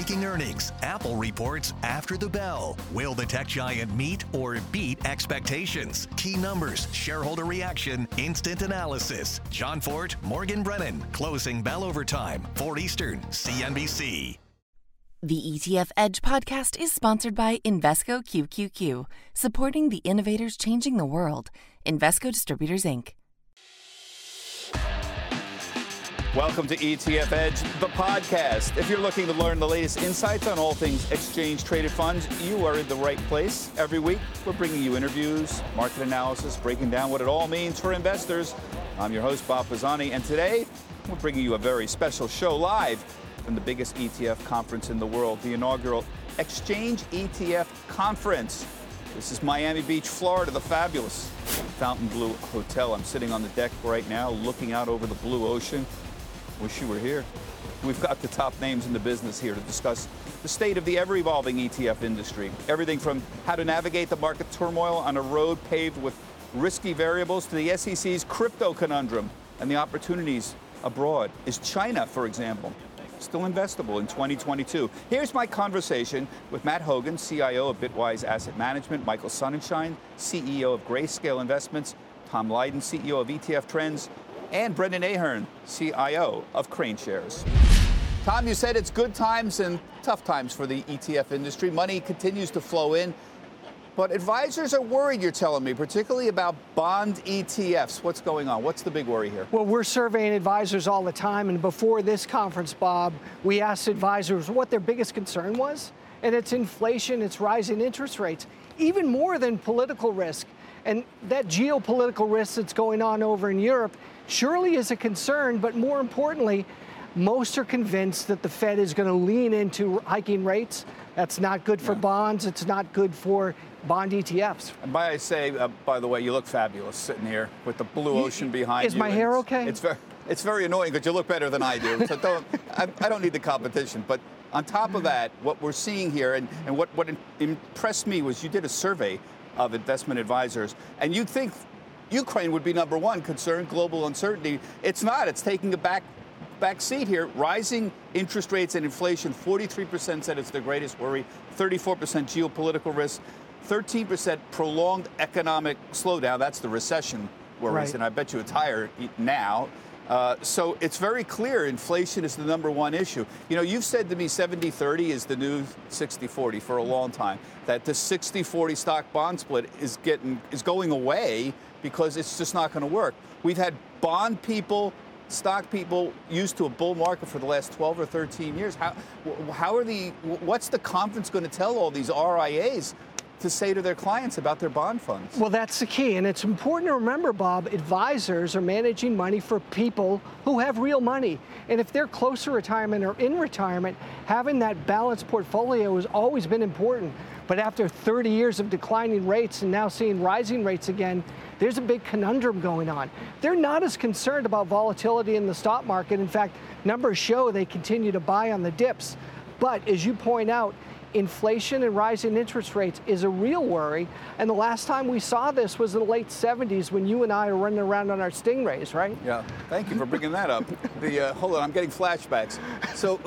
breaking earnings. Apple reports after the bell. Will the tech giant meet or beat expectations? Key numbers, shareholder reaction, instant analysis. Jon Fortt, Morgan Brennan. Closing bell overtime. 4 Eastern, CNBC. The ETF Edge podcast is sponsored by Invesco QQQ, supporting the innovators changing the world. Invesco Distributors, Inc. Welcome to ETF Edge, the podcast. If you're looking to learn the latest insights on all things exchange traded funds, you are in the right place. Every week, we're bringing you interviews, market analysis, breaking down what it all means for investors. I'm your host, Bob Pisani, and today, we're bringing you a very special show live from the biggest ETF conference in the world, the inaugural Exchange ETF Conference. This is Miami Beach, Florida, the fabulous Fontainebleau Hotel. I'm sitting on the deck right now, looking out over the blue ocean. Wish you were here. We've got the top names in the business here to discuss the state of the ever evolving ETF industry. Everything from how to navigate the market turmoil on a road paved with risky variables to the SEC's crypto conundrum and the opportunities abroad. Is China, for example, still investable in 2022? Here's my conversation with Matt Hougan, CIO of Bitwise Asset Management, Michael Sonnenshein, CEO of Grayscale Investments, Tom Lydon, CEO of ETF Trends, and Brendan Ahern, CIO of KraneShares. Tom, you said it's good times and tough times for the ETF industry. Money continues to flow in, but advisors are worried, you're telling me, particularly about bond ETFs. What's going on? What's the big worry here? Well, we're surveying advisors all the time, and before this conference, Bob, we asked advisors what their biggest concern was, and it's inflation, it's rising interest rates, even more than political risk. And that geopolitical risk that's going on over in Europe surely is a concern, but more importantly, most are convinced that the Fed is going to lean into hiking rates. That's not good for yeah. bonds. It's not good for bond ETFs. And by I say, uh, by the way, you look fabulous sitting here with the blue ocean behind is you. Is my hair okay? It's very, it's very annoying because you look better than I do. So don't, I, I, don't need the competition. But on top of that, what we're seeing here, and, and what, what impressed me was you did a survey of investment advisors, and you'd think Ukraine would be number one concern, global uncertainty. It's not. It's taking a back back seat here. Rising interest rates and inflation. 43% said it's their greatest worry. 34% geopolitical risk. 13% prolonged economic slowdown. That's the recession worries, right. and I bet you it's higher now. Uh, so it's very clear inflation is the number one issue. You know, you've said to me 70 30 is the new 60 40 for a long time, that the 60 40 stock bond split is, getting, is going away because it's just not going to work. We've had bond people, stock people used to a bull market for the last 12 or 13 years. How, how are the, what's the conference going to tell all these RIAs to say to their clients about their bond funds? Well, that's the key. And it's important to remember, Bob, advisors are managing money for people who have real money. And if they're close to retirement or in retirement, having that balanced portfolio has always been important. But after 30 years of declining rates and now seeing rising rates again, there's a big conundrum going on. They're not as concerned about volatility in the stock market. In fact, numbers show they continue to buy on the dips. But as you point out, inflation and rising interest rates is a real worry. And the last time we saw this was in the late 70s when you and I were running around on our Stingrays, right? Yeah, thank you for bringing that up. The uh, hold on, I'm getting flashbacks. So,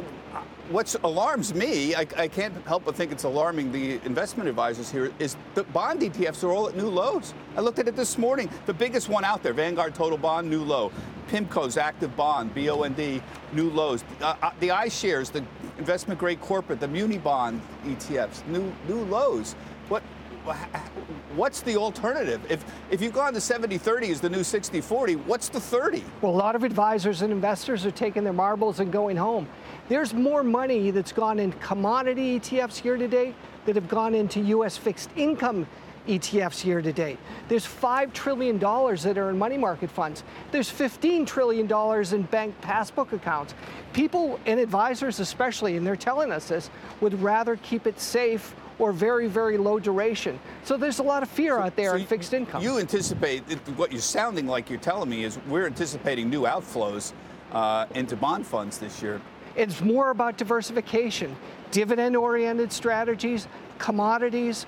what alarms me, I, I, can't help but think it's alarming the investment advisors here, is the bond ETFs are all at new lows. I looked at it this morning. The biggest one out there, Vanguard Total Bond, new low. PIMCO's active bond, BOND, new lows. Uh, uh, the iShares, the investment grade corporate, the muni bond ETFs, new new lows. What what's the alternative? If if you've gone to 70-30 is the new 60-40, what's the 30? Well, a lot of advisors and investors are taking their marbles and going home. There's more money that's gone in commodity ETFs here today that have gone into US fixed income ETFs year to date. There's $5 trillion that are in money market funds. There's $15 trillion in bank passbook accounts. People and advisors, especially, and they're telling us this, would rather keep it safe or very, very low duration. So there's a lot of fear so, out there so in fixed income. You anticipate, what you're sounding like you're telling me is we're anticipating new outflows uh, into bond funds this year. It's more about diversification, dividend oriented strategies, commodities,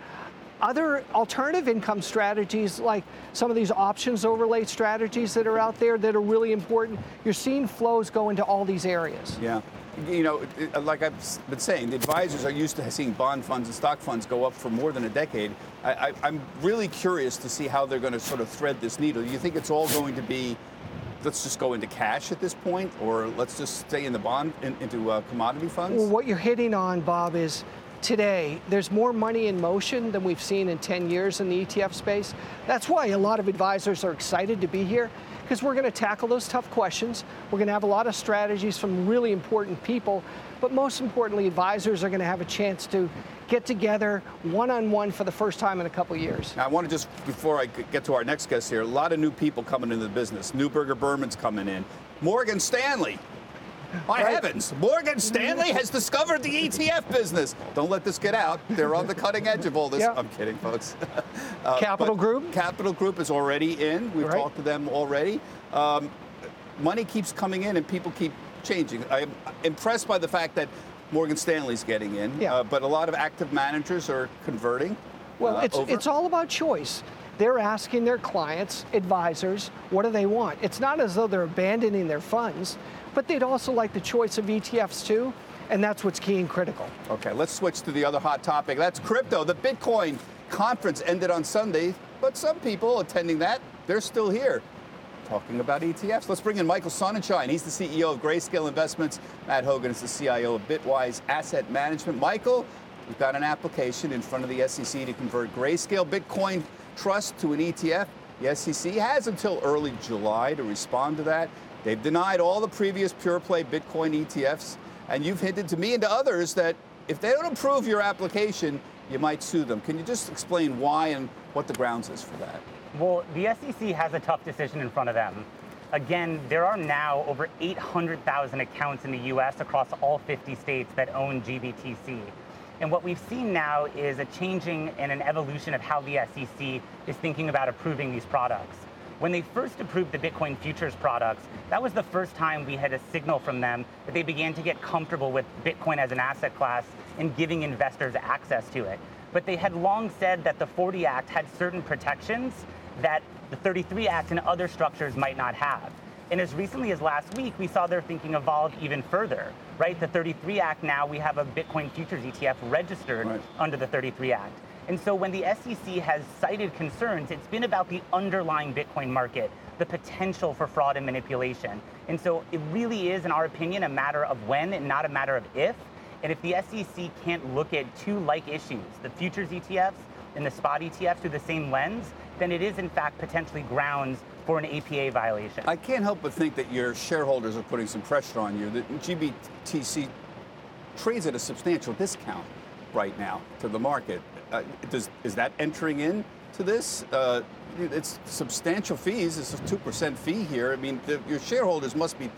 other alternative income strategies like some of these options overlay strategies that are out there that are really important. You're seeing flows go into all these areas. Yeah. You know, like I've been saying, the advisors are used to seeing bond funds and stock funds go up for more than a decade. I, am really curious to see how they're going to sort of thread this needle. Do you think it's all going to be, let's just go into cash at this point, or let's just stay in the bond, in, into uh, commodity funds? Well, what you're hitting on, Bob, is today there's more money in motion than we've seen in 10 years in the ETF space. That's why a lot of advisors are excited to be here because we're going to tackle those tough questions. We're going to have a lot of strategies from really important people, but most importantly, advisors are going to have a chance to get together one on one for the first time in a couple years. Now, I want to just, before I get to our next guest here, a lot of new people coming into the business. Neuberger Berman's coming in. Morgan Stanley my right. heavens, Morgan Stanley has discovered the ETF business. Don't let this get out. They're on the cutting edge of all this. I'm kidding, folks. uh, Capital Group? Capital Group is already in. We've right. talked to them already. Um, money keeps coming in and people keep changing. I'm impressed by the fact that Morgan Stanley's getting in, yeah. uh, but a lot of active managers are converting. Well, uh, it's, over. it's all about choice they're asking their clients, advisors, what do they want? It's not as though they're abandoning their funds but they'd also like the choice of ETFs too, and that's what's key and critical. Okay, let's switch to the other hot topic. That's crypto. The Bitcoin conference ended on Sunday, but some people attending that, they're still here talking about ETFs. Let's bring in Michael Sonnenshein. He's the CEO of Grayscale Investments. Matt Hougan is the CIO of Bitwise Asset Management. Michael, we've got an application in front of the SEC to convert Grayscale Bitcoin Trust to an ETF. The SEC has until early July to respond to that. They've denied all the previous pure play Bitcoin ETFs, and you've hinted to me and to others that if they don't approve your application, you might sue them. Can you just explain why and what the grounds is for that? Well, the SEC has a tough decision in front of them. Again, there are now over 800,000 accounts in the US across all 50 states that own GBTC. And what we've seen now is a changing and an evolution of how the SEC is thinking about approving these products. When they first approved the Bitcoin futures products, that was the first time we had a signal from them that they began to get comfortable with Bitcoin as an asset class and giving investors access to it. But they had long said that the 40 Act had certain protections that the 33 Act and other structures might not have. And as recently as last week, we saw their thinking evolve even further, right? The 33 Act now, we have a Bitcoin futures ETF registered right. under the 33 Act. And so when the SEC has cited concerns, it's been about the underlying Bitcoin market, the potential for fraud and manipulation. And so it really is, in our opinion, a matter of when and not a matter of if. And if the SEC can't look at two like issues, the futures ETFs and the spot ETFs through the same lens, then it is in fact potentially grounds for an APA violation. I can't help but think that your shareholders are putting some pressure on you. That GBTC trades at a substantial discount right now to the market. Uh, does, is that entering in to this? Uh, it's substantial fees. It's a 2% fee here. I mean, the, your shareholders must be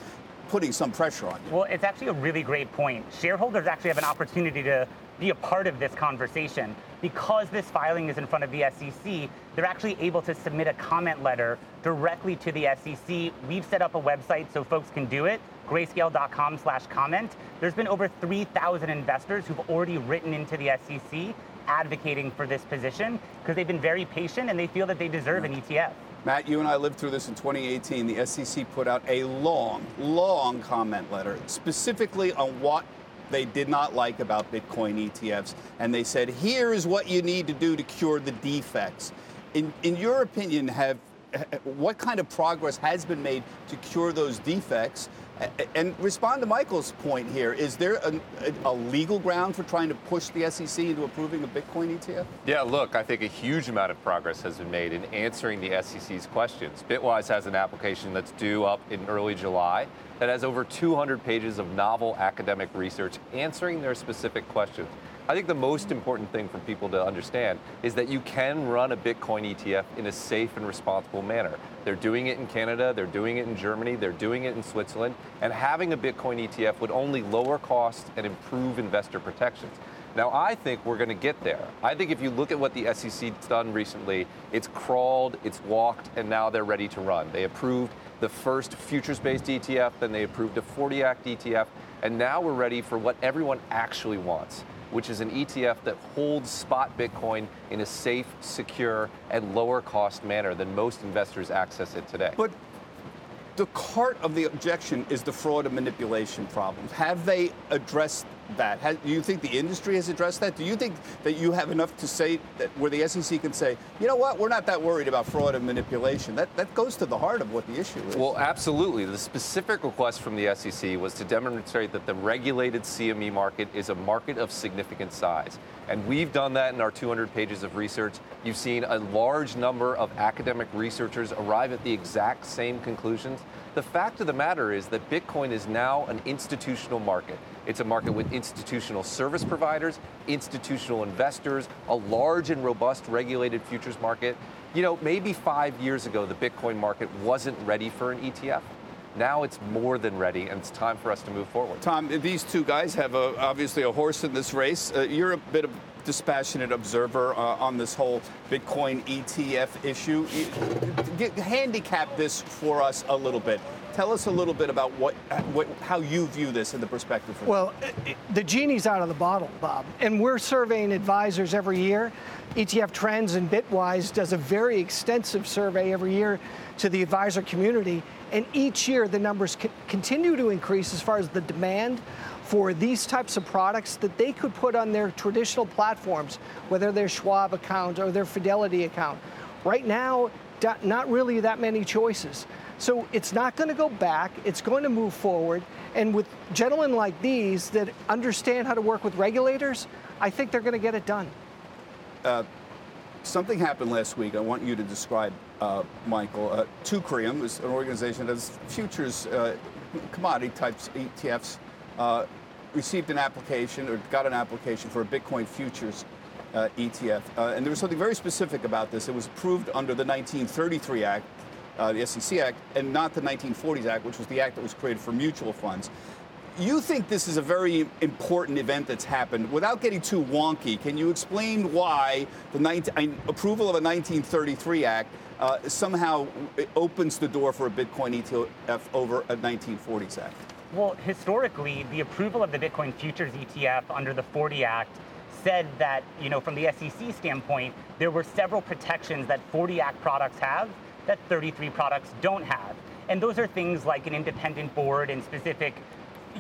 putting some pressure on you. Well, it's actually a really great point. Shareholders actually have an opportunity to be a part of this conversation. Because this filing is in front of the SEC, they're actually able to submit a comment letter directly to the SEC. We've set up a website so folks can do it, grayscale.com slash comment. There's been over 3,000 investors who've already written into the SEC advocating for this position because they've been very patient and they feel that they deserve an ETF. Matt, you and I lived through this in 2018. The SEC put out a long, long comment letter specifically on what they did not like about Bitcoin ETFs. And they said, here is what you need to do to cure the defects. In, in your opinion, have what kind of progress has been made to cure those defects? And respond to Michael's point here. Is there a, a, legal ground for trying to push the SEC into approving a Bitcoin ETF? Yeah, look, I think a huge amount of progress has been made in answering the SEC's questions. Bitwise has an application that's due up in early July that has over 200 pages of novel academic research answering their specific questions. I think the most important thing for people to understand is that you can run a Bitcoin ETF in a safe and responsible manner. They're doing it in Canada, they're doing it in Germany, they're doing it in Switzerland, and having a Bitcoin ETF would only lower costs and improve investor protections. Now, I think we're going to get there. I think if you look at what the SEC's done recently, it's crawled, it's walked, and now they're ready to run. They approved the first futures based ETF, then they approved a 40 Act ETF, and now we're ready for what everyone actually wants which is an ETF that holds spot Bitcoin in a safe, secure, and lower cost manner than most investors access it today. But the heart of the objection is the fraud and manipulation problems. Have they addressed that? Has, do you think the industry has addressed that? Do you think that you have enough to say that where the SEC can say, you know what, we're not that worried about fraud and manipulation? That that goes to the heart of what the issue is. Well, absolutely. The specific request from the SEC was to demonstrate that the regulated CME market is a market of significant size. And we've done that in our 200 pages of research. You've seen a large number of academic researchers arrive at the exact same conclusions. The fact of the matter is that Bitcoin is now an institutional market. It's a market with institutional service providers, institutional investors, a large and robust regulated futures market. You know, maybe five years ago, the Bitcoin market wasn't ready for an ETF. Now it's more than ready, and it's time for us to move forward. Tom, these two guys have a, obviously a horse in this race. Uh, you're a bit of dispassionate observer uh, on this whole Bitcoin ETF issue. Handicap this for us a little bit. Tell us a little bit about what, what how you view this in the perspective. well, the genie's out of the bottle, Bob, and we're surveying advisors every year. ETF Trends and Bitwise does a very extensive survey every year to the advisor community, and each year the numbers continue to increase as far as the demand for these types of products that they could put on their traditional platforms, whether their Schwab account or their Fidelity account. Right now, not really that many choices. So it's not going to go back, it's going to move forward. And with gentlemen like these that understand how to work with regulators, I think they're going to get it done. Uh, something happened last week. I want you to describe, uh, Michael. Uh, Teucrium is an organization that does futures, uh, commodity types ETFs, uh, received an application or got an application for a Bitcoin futures uh, ETF. Uh, and there was something very specific about this. It was approved under the 1933 Act, uh, the SEC Act, and not the 1940s Act, which was the act that was created for mutual funds. You think this is a very important event that's happened. Without getting too wonky, can you explain why the 19, approval of a 1933 Act uh, somehow opens the door for a Bitcoin ETF over a 1940s Act? Well, historically, the approval of the Bitcoin futures ETF under the 40 Act said that, you know, from the SEC standpoint, there were several protections that 40 Act products have that 33 products don't have. And those are things like an independent board and specific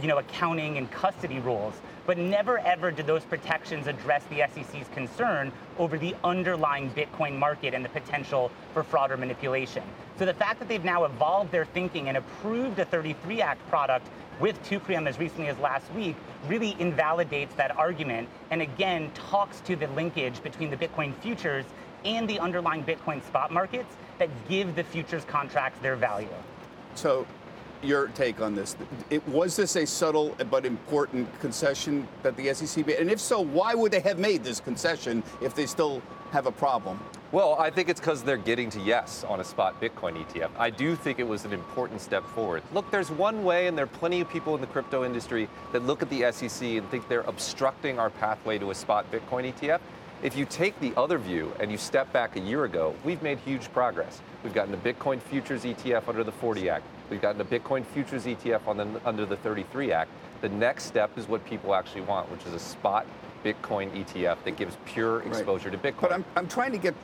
you know, accounting and custody rules. But never ever did those protections address the SEC's concern over the underlying Bitcoin market and the potential for fraud or manipulation. So the fact that they've now evolved their thinking and approved a 33 Act product with Teucrium as recently as last week really invalidates that argument and again talks to the linkage between the Bitcoin futures and the underlying Bitcoin spot markets that give the futures contracts their value. So, your take on this? It, was this a subtle but important concession that the SEC made? And if so, why would they have made this concession if they still have a problem? Well, I think it's because they're getting to yes on a spot Bitcoin ETF. I do think it was an important step forward. Look, there's one way, and there are plenty of people in the crypto industry that look at the SEC and think they're obstructing our pathway to a spot Bitcoin ETF. If you take the other view and you step back a year ago, we've made huge progress. We've gotten a Bitcoin futures ETF under the 40 Act. We've gotten a Bitcoin futures ETF the, under the 33 Act. The next step is what people actually want, which is a spot Bitcoin ETF that gives pure exposure right. to Bitcoin. But I'm, I'm trying to get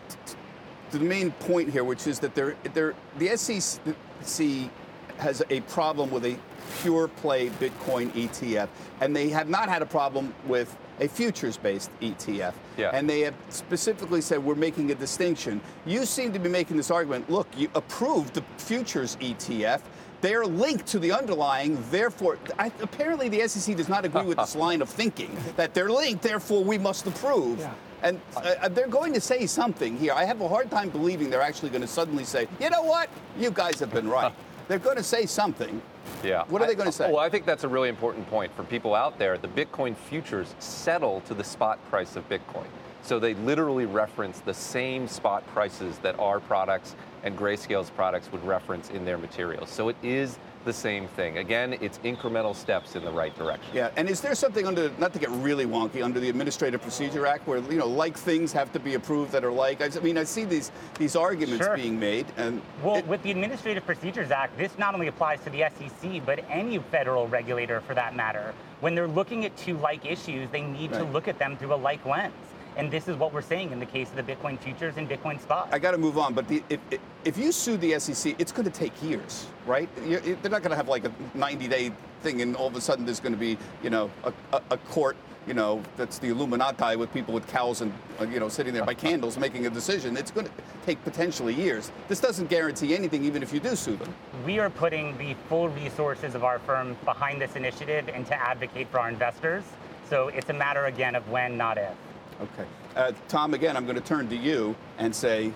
to the main point here, which is that the SEC has a problem with a pure play Bitcoin ETF, and they have not had a problem with a futures based ETF. Yeah. And they have specifically said we're making a distinction. You seem to be making this argument look, you approved the futures ETF. They're linked to the underlying, therefore, I, apparently the SEC does not agree with this line of thinking that they're linked, therefore we must approve. Yeah. And uh, they're going to say something here. I have a hard time believing they're actually going to suddenly say, you know what, you guys have been right. they're going to say something. Yeah. What are they going to say? Well, I think that's a really important point for people out there. The Bitcoin futures settle to the spot price of Bitcoin. So they literally reference the same spot prices that our products and Grayscale's products would reference in their materials. So it is the same thing. Again, it's incremental steps in the right direction. Yeah, and is there something under, not to get really wonky, under the Administrative Procedure Act where, you know, like things have to be approved that are like? I mean, I see these, these arguments sure. being made. and Well, it, with the Administrative Procedures Act, this not only applies to the SEC, but any federal regulator for that matter. When they're looking at two like issues, they need right. to look at them through a like lens. And this is what we're seeing in the case of the Bitcoin futures and Bitcoin spot. I got to move on, but the, if, if you sue the SEC, it's going to take years, right? You're, they're not going to have like a 90 day thing and all of a sudden there's going to be, you know, a, a, a court you know, that's the Illuminati with people with cows and, uh, you know, sitting there by candles making a decision. It's going to take potentially years. This doesn't guarantee anything, even if you do sue them. We are putting the full resources of our firm behind this initiative and to advocate for our investors. So it's a matter, again, of when, not if. Okay. Uh, Tom, again, I'm going to turn to you and say,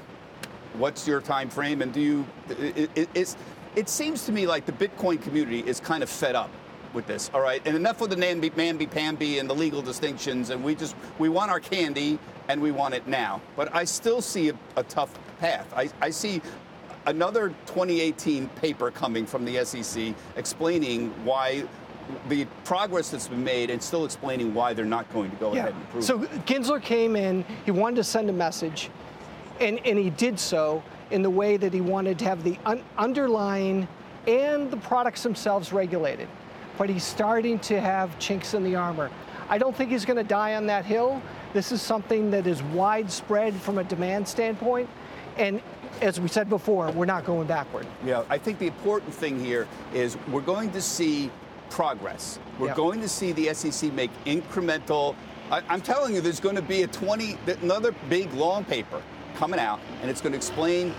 what's your time frame? And do you, it, it, it seems to me like the Bitcoin community is kind of fed up with this. All right, and enough with the namby, mamby pamby and the legal distinctions. And we just we want our candy and we want it now. But I still see a, a tough path. I, I see another 2018 paper coming from the SEC explaining why the progress that's been made and still explaining why they're not going to go yeah. ahead and approve. So Gensler came in, he wanted to send a message, and, and he did so in the way that he wanted to have the un- underlying and the products themselves regulated but he's starting to have chinks in the armor. I don't think he's going to die on that hill. This is something that is widespread from a demand standpoint. And as we said before, we're not going backward. Yeah, I think the important thing here is we're going to see progress. We're going to see the SEC make incremental. I, am telling you, there's going to be a 20, another big long paper coming out, and it's going to explain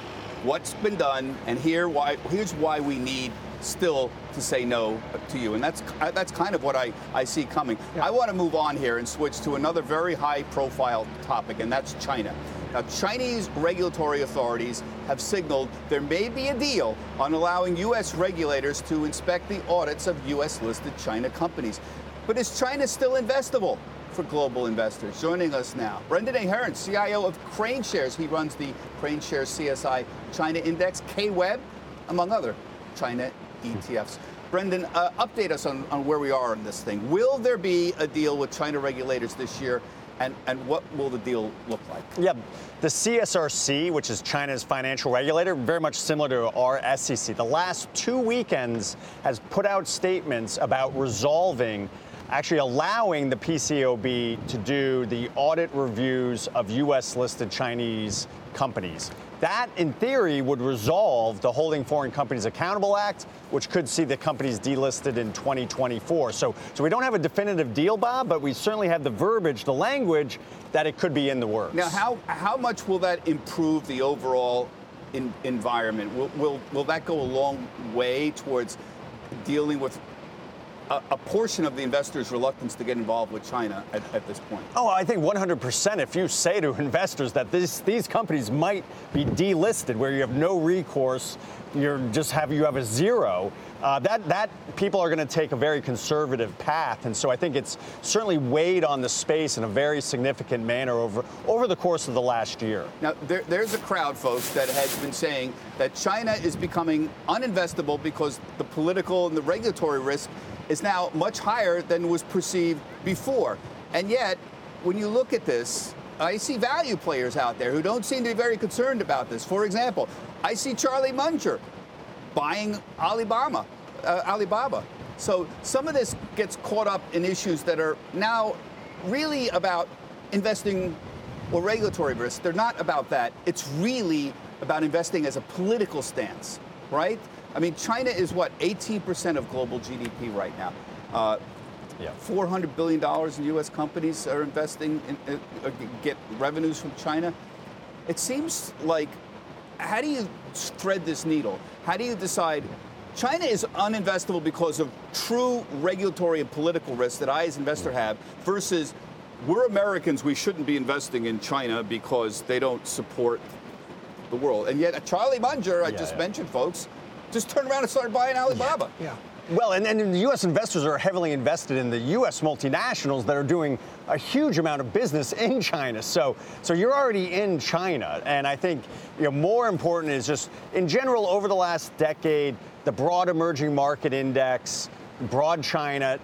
what's been done and here why here's why we need still to say no to you. And that's uh, that's kind of what I, I see coming. Yeah. I want to move on here and switch to another very high profile topic, and that's China. Now, Chinese regulatory authorities have signaled there may be a deal on allowing U.S. regulators to inspect the audits of U.S. listed China companies. But is China still investable? for global investors. Joining us now, Brendan Ahern, CIO of KraneShares. He runs the KraneShares CSI China Index, KWEB, among other China ETFs. Brendan, uh, update us on, on where we are on this thing. Will there be a deal with China regulators this year? And, and what will the deal look like? Yeah, the CSRC, which is China's financial regulator, very much similar to our SEC, the last two weekends has put out statements about resolving actually allowing the PCOB to do the audit reviews of U.S. listed Chinese companies. That, in theory, would resolve the Holding Foreign Companies Accountable Act, which could see the companies delisted in 2024. So, so we don't have a definitive deal, Bob, but we certainly have the verbiage, the language that it could be in the works. Now, how, how much will that improve the overall in, environment? Will, will, will that go a long way towards dealing with a, a, portion of the investors' reluctance to get involved with China at, at, this point? Oh, I think 100%. If you say to investors that this, these companies might be delisted, where you have no recourse, you're just have you have a zero. Uh, that that people are going to take a very conservative path, and so I think it's certainly weighed on the space in a very significant manner over over the course of the last year. Now, there, there's a crowd, folks, that has been saying that China is becoming uninvestable because the political and the regulatory risk is now much higher than was perceived before. And yet, when you look at this, I see value players out there who don't seem to be very concerned about this. For example, I see Charlie Munger buying Alibaba. Uh, Alibaba. So some of this gets caught up in issues that are now really about investing or regulatory risk. They're not about that. It's really about investing as a political stance, right? I mean, China is what, 18% of global GDP right now. Uh, yeah. $400 billion in U.S. companies are investing, in, uh, get revenues from China. It seems like, how do you thread this needle? How do you decide China is uninvestable because of true regulatory and political risks that I, as an investor, have, versus we're Americans, we shouldn't be investing in China because they don't support the world. And yet, Charlie Munger, I yeah, just yeah. mentioned, folks, just turned around and started buying Alibaba. Yeah. Well, and, and the U.S. investors are heavily invested in the U.S. multinationals that are doing a huge amount of business in China. So, so you're already in China, and I think you know, more important is just in general over the last decade, the broad emerging market index, broad China,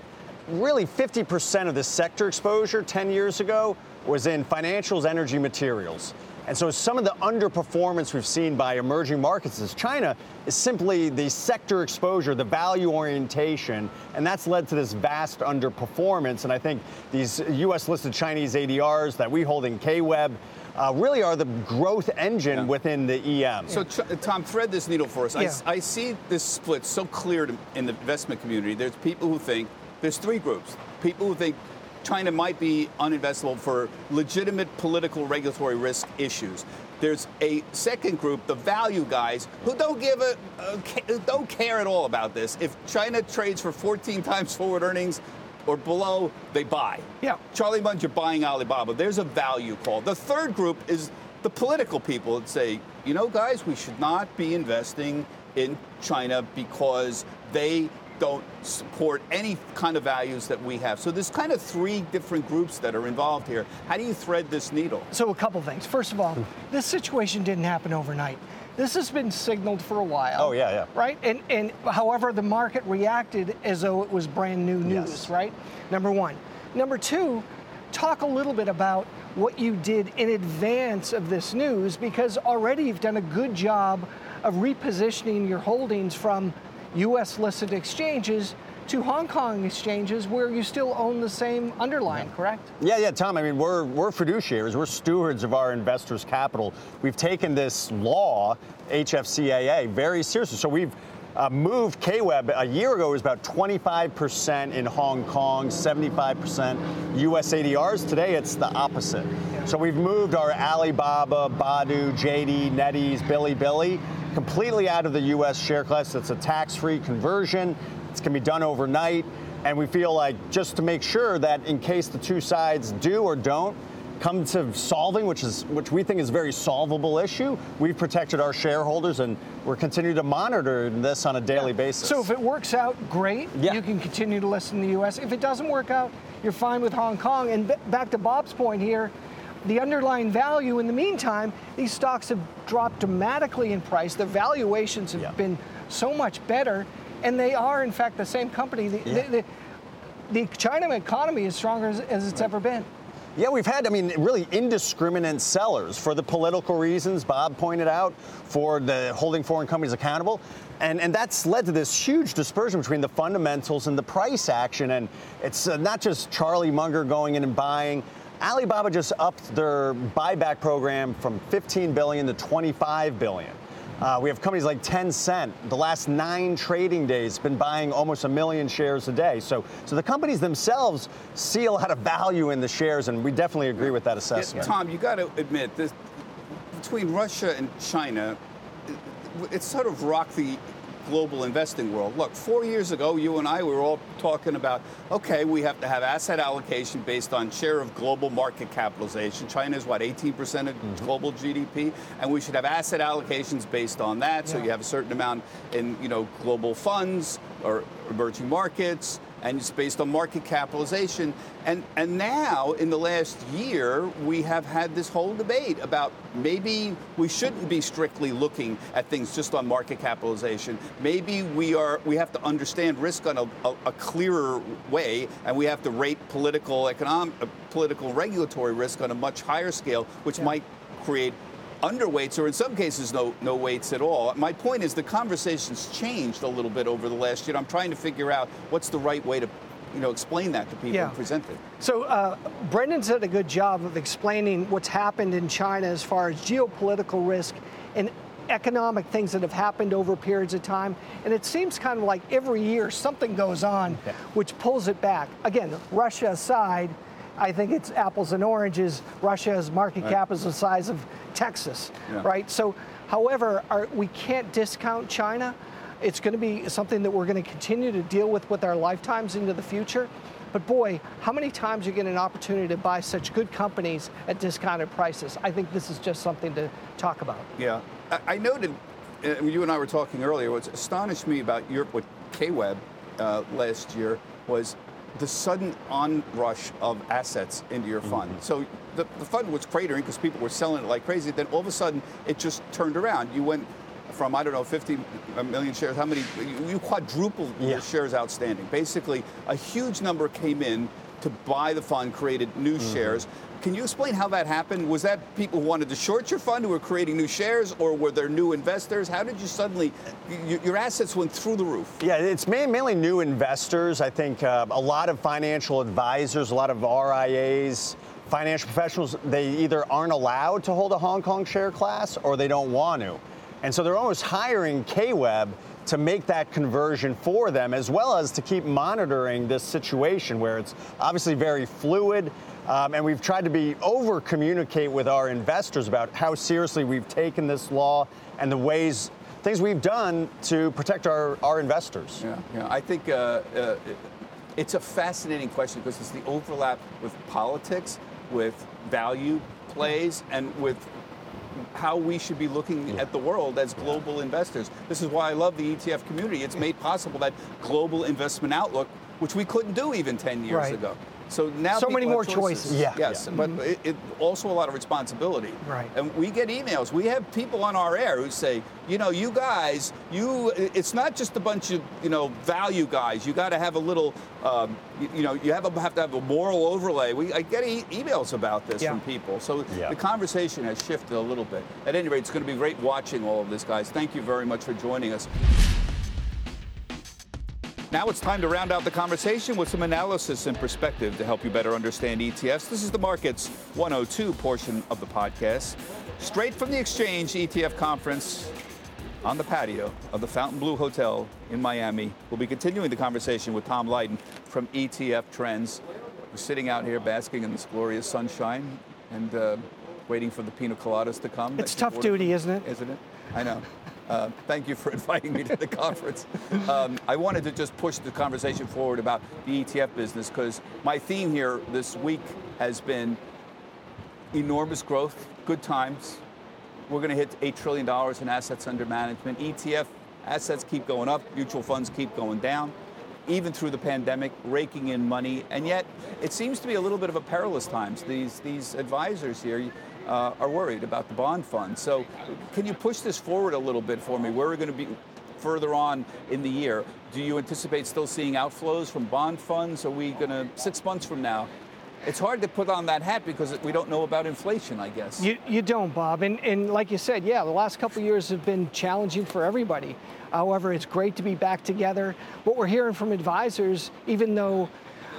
really 50% of the sector exposure 10 years ago was in financials, energy, materials. And so some of the underperformance we've seen by emerging markets as China is simply the sector exposure, the value orientation, and that's led to this vast underperformance. And I think these US listed Chinese ADRs that we hold in KWeb uh, really are the growth engine yeah. within the EM. So, Tom, thread this needle for us. Yeah. I, I, see this split so clear to, in the investment community. There's people who think there's three groups. People who think China might be uninvestable for legitimate political regulatory risk issues. There's a second group, the value guys, who don't give a, a don't care at all about this. If China trades for 14 times forward earnings, or below, they buy. Yeah. Charlie Munger buying Alibaba. There's a value call. The third group is the political people that say, you know, guys, we should not be investing in China because they don't support any kind of values that we have. So there's kind of three different groups that are involved here. How do you thread this needle? So a couple things. First of all, hmm. this situation didn't happen overnight. This has been signaled for a while. Oh yeah, yeah. Right, and and however the market reacted as though it was brand new news. Yes. Right. Number one. Number two. Talk a little bit about what you did in advance of this news because already you've done a good job of repositioning your holdings from U.S. listed exchanges to Hong Kong exchanges where you still own the same underlying, yeah. correct? Yeah, yeah, Tom. I mean, we're, we're fiduciaries, we're stewards of our investors' capital. We've taken this law, HFCAA, very seriously. So we've uh, moved KWeb a year ago was about 25% in Hong Kong, 75% US ADRs. Today it's the opposite. So we've moved our Alibaba, Baidu, JD, NetEase, Bilibili completely out of the US share class. It's a tax free conversion. It's going to be done overnight. And we feel like just to make sure that in case the two sides do or don't come to solving, which is which we think is a very solvable issue, we've protected our shareholders and we're continuing to monitor this on a daily yeah. basis. So if it works out, great. Yeah. You can continue to list in the U.S. If it doesn't work out, you're fine with Hong Kong. And b- back to Bob's point here, the underlying value in the meantime, these stocks have dropped dramatically in price. The valuations have yeah. been so much better and they are, in fact, the same company. The, yeah. the, the, the China economy is stronger as, as it's right. ever been. Yeah, we've had, I mean, really indiscriminate sellers for the political reasons Bob pointed out, for the holding foreign companies accountable. And, and that's led to this huge dispersion between the fundamentals and the price action. And it's uh, not just Charlie Munger going in and buying. Alibaba just upped their buyback program from 15 billion to 25 billion. Uh, we have companies like Tencent. The last nine trading days been buying almost a million shares a day. So, so the companies themselves see a lot of value in the shares, and we definitely agree with that assessment. Yeah, Tom, you got to admit this between Russia and China, it's sort of rocked the global investing world. Look, four years ago, you and I we were all talking about okay, we have to have asset allocation based on share of global market capitalization. China is what 18% of mm-hmm. global GDP, and we should have asset allocations based on that. So you have a certain amount in you know global funds or emerging markets and it's based on market capitalization. And, and now, in the last year, we have had this whole debate about maybe we shouldn't be strictly looking at things just on market capitalization. Maybe we are we have to understand risk on a, a, a clearer way, and we have to rate political, economic, uh, political, regulatory risk on a much higher scale, which yeah. might create underweights or in some cases no no weights at all. My point is the conversation's changed a little bit over the last year. I'm trying to figure out what's the right way to you know explain that to people yeah. and present it. So uh, Brendan's did a good job of explaining what's happened in China as far as geopolitical risk and economic things that have happened over periods of time. And it seems kind of like every year something goes on yeah. which pulls it back. Again, Russia aside, I think it's apples and oranges. Russia's market right. cap is the size of Texas, yeah. right? So, however, our, we can't discount China. It's going to be something that we're going to continue to deal with with our lifetimes into the future. But boy, how many times you get an opportunity to buy such good companies at discounted prices? I think this is just something to talk about. Yeah, I, noted. Uh, you and I were talking earlier. What astonished me about your what KWeb uh, last year was the sudden onrush of assets into your fund. Mm-hmm. So the, the fund was cratering because people were selling it like crazy. Then all of a sudden, it just turned around. You went from I don't know 50 million shares. How many? You, quadrupled yeah. your shares outstanding. Basically, a huge number came in to buy the fund created new Mm-hmm. shares. Can you explain how that happened? Was that people who wanted to short your fund who were creating new shares, or were there new investors? How did you suddenly, y- your assets went through the roof? Yeah, it's mainly new investors. I think uh, a lot of financial advisors, a lot of RIAs, financial professionals, they either aren't allowed to hold a Hong Kong share class or they don't want to. And so they're almost hiring KWeb to make that conversion for them, as well as to keep monitoring this situation where it's obviously very fluid. Um, and we've tried to be over communicate with our investors about how seriously we've taken this law and the ways things we've done to protect our, our investors. Yeah, yeah. I think uh, uh, it's a fascinating question because it's the overlap with politics, with value plays, and with how we should be looking at the world as global investors. This is why I love the ETF community. It's made possible that global investment outlook, which we couldn't do even 10 years Right. ago. So now So people many more choices. choices. Yeah. Yes, but it, it also a lot of responsibility. Right. And we get emails. We have people on our air who say, you know, you guys, you, it's not just a bunch of, you know, value guys. You got to have a little, um, you, you know, you have, a, have to have a moral overlay. We I get e- emails about this Yeah. from people. So Yeah. the conversation has shifted a little bit. At any rate, it's going to be great watching all of this, guys. Thank you very much for joining us. Now it's time to round out the conversation with some analysis and perspective to help you better understand ETFs. This is the Markets 102 portion of the podcast. Straight from the Exchange ETF conference on the patio of the Fontainebleau Hotel in Miami. We'll be continuing the conversation with Tom Lydon from ETF Trends. We're sitting out here basking in this glorious sunshine and uh, waiting for the pina coladas to come. It's tough duty, isn't it? Isn't it? I know. Uh, thank you for inviting me to the conference. Um, I wanted to just push the conversation forward about the ETF business because my theme here this week has been enormous growth, good times. We're going to hit $8 trillion in assets under management. ETF assets keep going up, mutual funds keep going down, even through the pandemic, raking in money. And yet, it seems to be a little bit of a perilous times. These, these advisors here uh, are worried about the bond fund. So, can you push this forward a little bit for me? Where are we going to be further on in the year? Do you anticipate still seeing outflows from bond funds? Are we going to, six months from now, it's hard to put on that hat because we don't know about inflation, I guess. You, you don't, Bob. And, and like you said, yeah, the last couple years have been challenging for everybody. However, it's great to be back together. What we're hearing from advisors, even though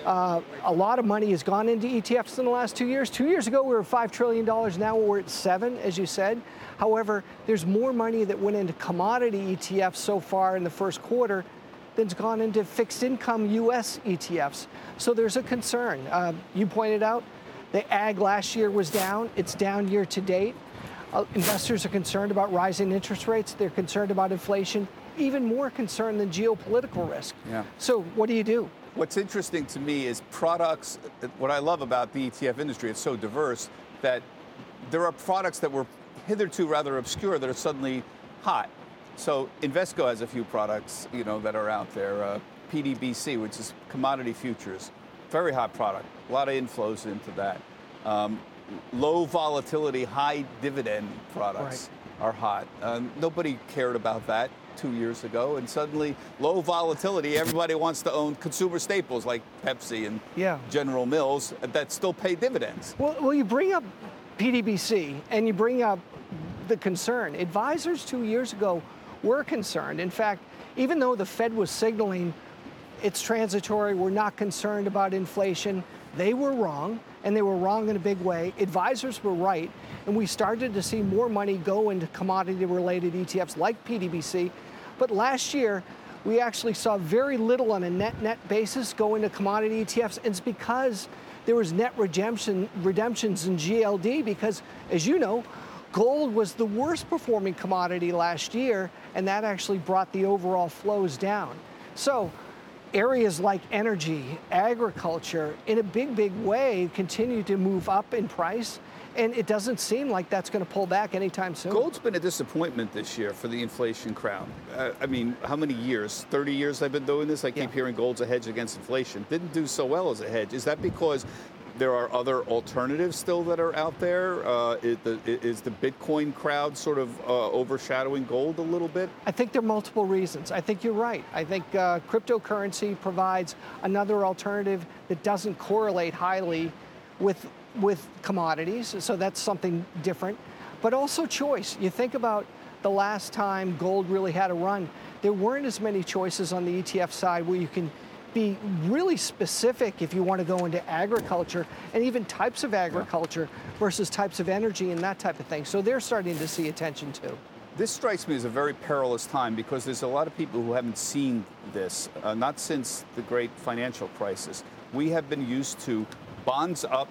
uh, a lot of money has gone into ETFs in the last two years. Two years ago, we were $5 trillion. Now we're at seven, as you said. However, there's more money that went into commodity ETFs so far in the first quarter than's gone into fixed income US ETFs. So there's a concern. Uh, you pointed out the ag last year was down, it's down year to date. Uh, investors are concerned about rising interest rates, they're concerned about inflation, even more concerned than geopolitical risk. Yeah. So what do you do? What's interesting to me is products. What I love about the ETF industry, it's so diverse that there are products that were hitherto rather obscure that are suddenly hot. So Invesco has a few products, you know, that are out there. Uh, PDBC, which is commodity futures, very hot product. A lot of inflows into that. Um, low volatility, high dividend products are hot. Um, nobody cared about that two years ago, and suddenly low volatility. Everybody wants to own consumer staples like Pepsi and Yeah. General Mills uh, that still pay dividends. Well, well, you bring up PDBC and you bring up the concern. Advisors two years ago were concerned. In fact, even though the Fed was signaling it's transitory, we're not concerned about inflation, they were wrong, and they were wrong in a big way. Advisors were right, and we started to see more money go into commodity related ETFs like PDBC. But last year, we actually saw very little on a net net basis go into commodity ETFs, and it's because there was net redemption redemptions in GLD because, as you know, gold was the worst performing commodity last year, and that actually brought the overall flows down. So areas like energy, agriculture, in a big, big way, continue to move up in price. And it doesn't seem like that's going to pull back anytime soon. Gold's been a disappointment this year for the inflation crowd. Uh, I mean, how many years? 30 years I've been doing this. I keep Yeah. hearing gold's a hedge against inflation. Didn't do so well as a hedge. Is that because there are other alternatives still that are out there. Uh, is, the, is the Bitcoin crowd sort of uh, overshadowing gold a little bit? I think there are multiple reasons. I think you're right. I think uh, cryptocurrency provides another alternative that doesn't correlate highly with with commodities, so that's something different. But also choice. You think about the last time gold really had a run, there weren't as many choices on the ETF side where you can be really specific if you want to go into agriculture and even types of agriculture versus types of energy and that type of thing. So they're starting to see attention too. This strikes me as a very perilous time because there's a lot of people who haven't seen this, uh, not since the great financial crisis. We have been used to bonds up,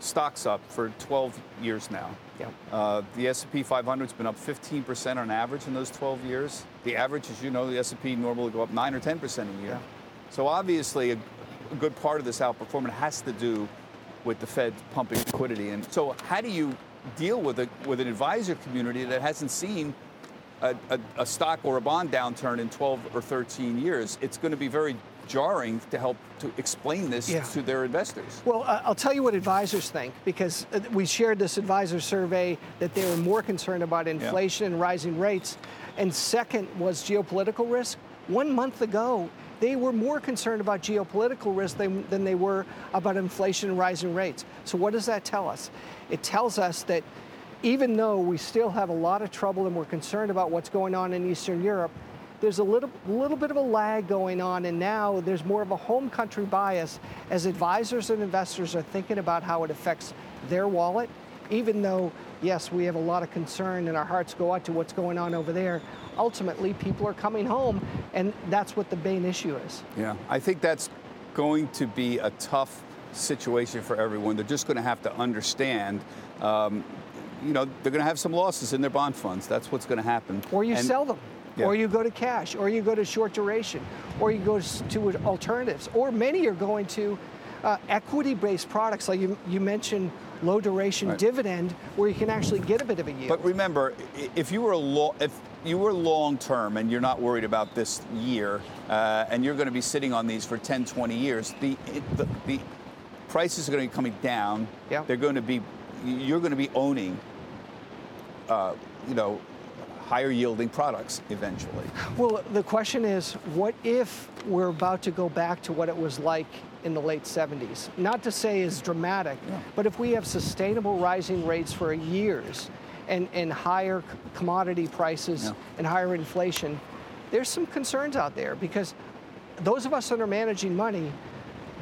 stocks up for 12 years now. Yeah. Uh, the S&P 500 has been up 15% on average in those 12 years. The average, as you know, the S&P normally go up 9 or 10% a year. Yeah. So obviously, a, a good part of this outperformance has to do with the Fed pumping liquidity. And so, how do you deal with a, with an advisor community that hasn't seen a, a, a stock or a bond downturn in 12 or 13 years? It's going to be very jarring to help to explain this Yeah. to their investors. Well, uh, I'll tell you what advisors think because uh, we shared this advisor survey that they were more concerned about inflation and rising rates. And second was geopolitical risk. One month ago, they were more concerned about geopolitical risk than, than they were about inflation and rising rates. So, what does that tell us? It tells us that even though we still have a lot of trouble and we're concerned about what's going on in Eastern Europe, there's a little, little bit of a lag going on, and now there's more of a home country bias as advisors and investors are thinking about how it affects their wallet. Even though, yes, we have a lot of concern and our hearts go out to what's going on over there, ultimately people are coming home, and that's what the main issue is. Yeah, I think that's going to be a tough situation for everyone. They're just going to have to understand. Um, you know, they're going to have some losses in their bond funds. That's what's going to happen. Or you And- sell them. Yeah. Or you go to cash, or you go to short duration, or you go to alternatives, or many are going to uh, equity-based products, like you, you mentioned, low duration Right. dividend, where you can actually get a bit of a yield. But remember, if you were a lo- if you were long term and you're not worried about this year, uh, and you're going to be sitting on these for 10, 20 years, the the, the prices are going to be coming down. Yeah. They're going to be you're going to be owning, uh, you know, higher yielding products eventually. Well, the question is, what if we're about to go back to what it was like in the late 70s? Not to say is dramatic, but if we have sustainable rising rates for years and, and higher commodity prices Yeah. and higher inflation, there's some concerns out there because those of us that are managing money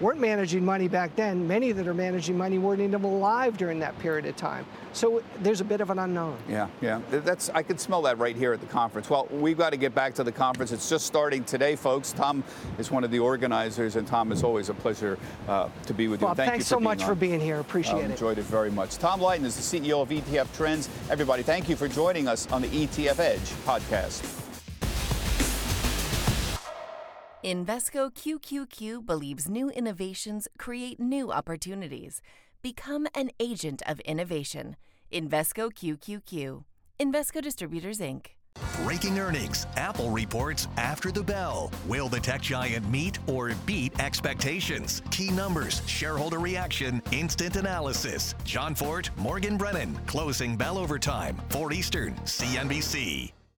weren't managing money back then. Many that are managing money weren't even alive during that period of time. So there's a bit of an unknown. Yeah, yeah. That's I can smell that right here at the conference. Well, we've got to get back to the conference. It's just starting today, folks. Tom is one of the organizers, and Tom, it's always a pleasure uh, to be with you. Bob, Thank thanks you so much for being here. Appreciate Uh, it. Enjoyed it very much. Tom Lydon is the CEO of ETF Trends. Everybody, thank you for joining us on the ETF Edge podcast. Invesco QQQ believes new innovations create new opportunities. Become an agent of innovation. Invesco QQQ. Invesco Distributors, Inc. Breaking earnings. Apple reports after the bell. Will the tech giant meet or beat expectations? Key numbers, shareholder reaction, instant analysis. Jon Fortt, Morgan Brennan. Closing bell overtime. 4 Eastern, CNBC.